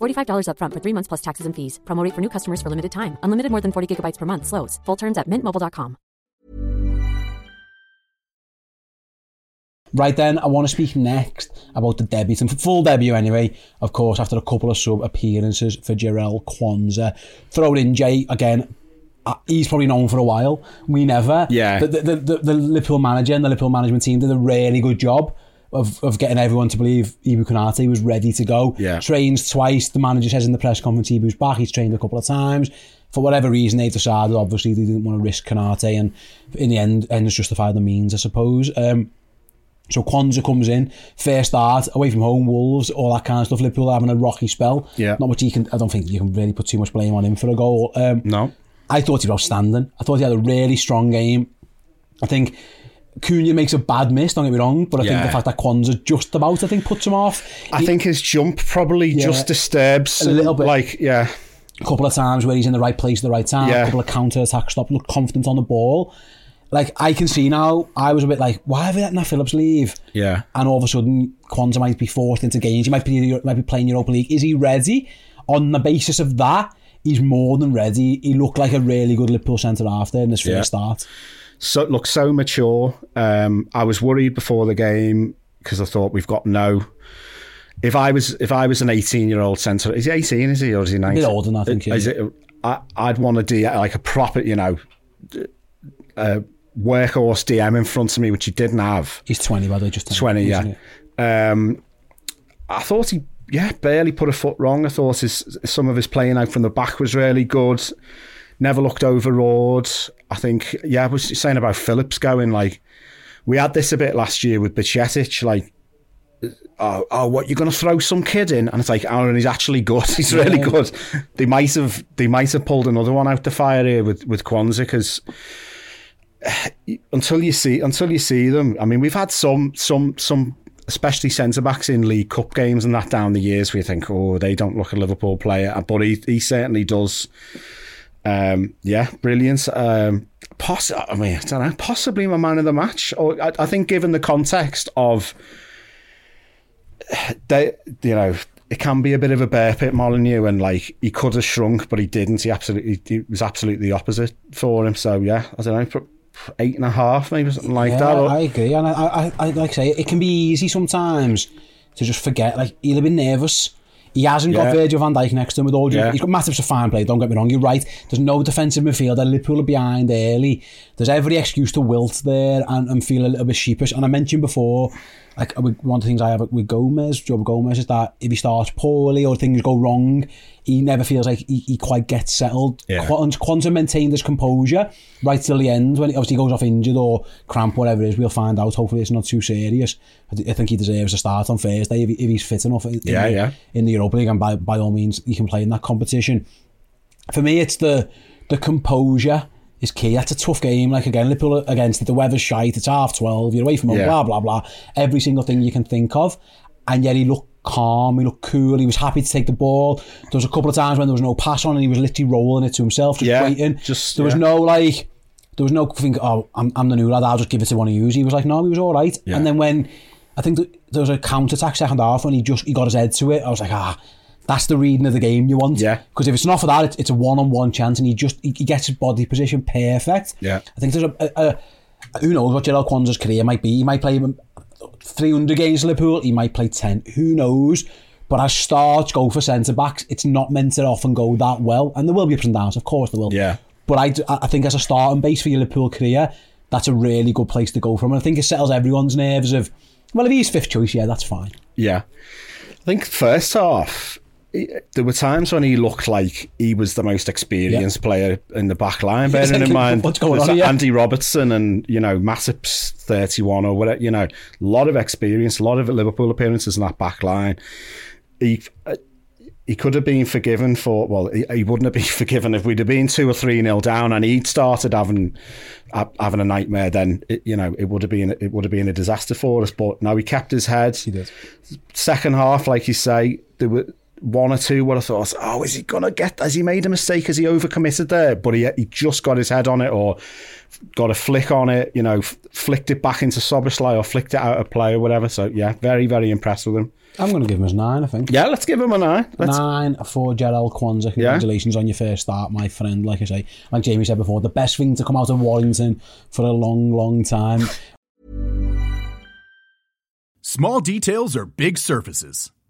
$45 upfront for three months plus taxes and fees. Promo rate for new customers for limited time. Unlimited more than 40 gigabytes per month. Slows. Full terms at mintmobile.com. Right then, I want to speak next about the debut, and full debut anyway, of course, after a couple of sub appearances for Jarell Quansah. Throw in Jay again. Uh, he's probably known for a while. We never. Yeah. The, the, the, the Liverpool manager and the Liverpool management team did a really good job of, of getting everyone to believe Ibu Konate was ready to go. Yeah. Trained twice. The manager says in the press conference Ibu's back. He's trained a couple of times. For whatever reason, they decided obviously they didn't want to risk Konate, and in the end, ends justify the means, I suppose. Um, so Quansah comes in, first start, away from home, Wolves, all that kind of stuff. Liverpool having a rocky spell. Yeah. Not much you can, I don't think you can really put too much blame on him for a goal. Um, No. I thought he was outstanding. I thought he had a really strong game. I think Cunha makes a bad miss, don't get me wrong, but I think the fact that Quansah just about, I think, puts him off. I think his jump probably Yeah. just disturbs A little bit. Like, yeah, a couple of times where he's in the right place at the right time, Yeah. a couple of counter attack stop, look confident on the ball. Like I can see now, I was a bit like, why have we let Nat Phillips leave? yeah. And all of a sudden, Quansah might be forced into games. He might be might be playing Europa League. Is he ready? On the basis of that, he's more than ready. He looked like a really good Liverpool centre after in his first Yeah. start. So look so mature. Um, I was worried before the game because I thought we've got no. If I was if I was an eighteen year old centre, is he eighteen? Is he or is he A nineteen? bit older than I think. Is yeah. it? I, I'd want to do like a proper, you know, uh, workhorse DM in front of me, which he didn't have. He's twenty by the way, just 20, yeah. Um, I thought he, yeah, barely put a foot wrong. I thought his some of his playing out from the back was really good. Never looked overawed. I think, yeah, I was saying about Phillips going like, we had this a bit last year with Bajcetic, like, oh, oh what you're going to throw some kid in, and it's like, oh, Aaron, he's actually good. He's really Yeah. good. They might have, they might have pulled another one out the fire here with with Quansah because until you see until you see them. I mean, we've had some some some especially centre backs in League Cup games and that down the years we think, oh, they don't look a Liverpool player, but he he certainly does. Um, yeah, brilliant. Um, poss- I mean, I don't know, possibly my man of the match. Or I, I think, given the context of, they, you know, it can be a bit of a bear pit Molineux, and like he could have shrunk, but he didn't. He absolutely, he was absolutely the opposite for him. So yeah, I don't know, eight and a half, maybe something like yeah, that. Or- I agree, and I, I, I like I say, it can be easy sometimes to just forget. Like he'll have been nervous. He hasn't got Virgil van Dijk next to him with all due. Yeah. He's got massive to fine play. Don't get me wrong. You're right. There's no defensive midfielder. Liverpool are behind early. There's every excuse to wilt there and, and feel a little bit sheepish. And I mentioned before, like one of the things I have with Gomez, Joe Gomez, is that if he starts poorly or things go wrong, he never feels like he, he quite gets settled. Yeah. Quant- Quansah maintained his composure right till the end when he obviously goes off injured or cramp, whatever it is. We'll find out. Hopefully, it's not too serious. I, th- I think he deserves a start on Thursday if, he, if he's fit enough. In, Yeah, yeah. In the Europa League, and by, by all means, he can play in that competition. For me, it's the the composure is key. That's a tough game. Like again, Liverpool against it. The weather's shite. It's half twelve. You're away from home. Yeah. Blah blah blah. Every single thing you can think of, and yet he looked calm. He looked cool. He was happy to take the ball. There was a couple of times when there was no pass on, and he was literally rolling it to himself, just Yeah, waiting. just- there was yeah. no like. There was no think. Oh, I'm, I'm the new lad. I'll just give it to one of you. He was like, no, he was all right. And then when I think there was a counter attack second half when he just he got his head to it, I was like, ah. That's the reading of the game you want. Yeah. Because if it's not for that, it's, it's a one-on-one chance, and he just he, he gets his body position perfect. Yeah. I think there's a, a, a who knows what Jarell Quansah's career might be. He might play 300 games Liverpool. He might play 10. Who knows? But as starts go for centre backs, it's not meant to often go that well, and there will be ups and downs. Of course, there will. Yeah. But I, I think as a starting base for your Liverpool career, that's a really good place to go from. And I think it settles everyone's nerves of, well, if he's fifth choice, yeah, that's fine. Yeah. I think first half, there were times when he looked like he was the most experienced Yeah. player in the back line, bearing like, in mind what's going on here? Andy Robertson and, you know, Matip's 31 or whatever, you know, a lot of experience, a lot of Liverpool appearances in that back line. He, he could have been forgiven for well he, he wouldn't have been forgiven if we'd have been two or three nil down and he'd started having having a nightmare then it, you know it would have been it would have been a disaster for us but no he kept his head He did. second half like you say there were one or two where I thought oh is he gonna get has he made a mistake has he overcommitted there but he, he just got his head on it or got a flick on it you know f- flicked it back into Szoboszlai or flicked it out of play or whatever so yeah very very impressed with him I'm going to give him his nine, I think. yeah let's give him a eye let's Nine for Jarell Quansah. Congratulations on your first start, my friend. Like I say, like Jamie said before, the best thing to come out of Warrington for a long, long time. Small details are big surfaces.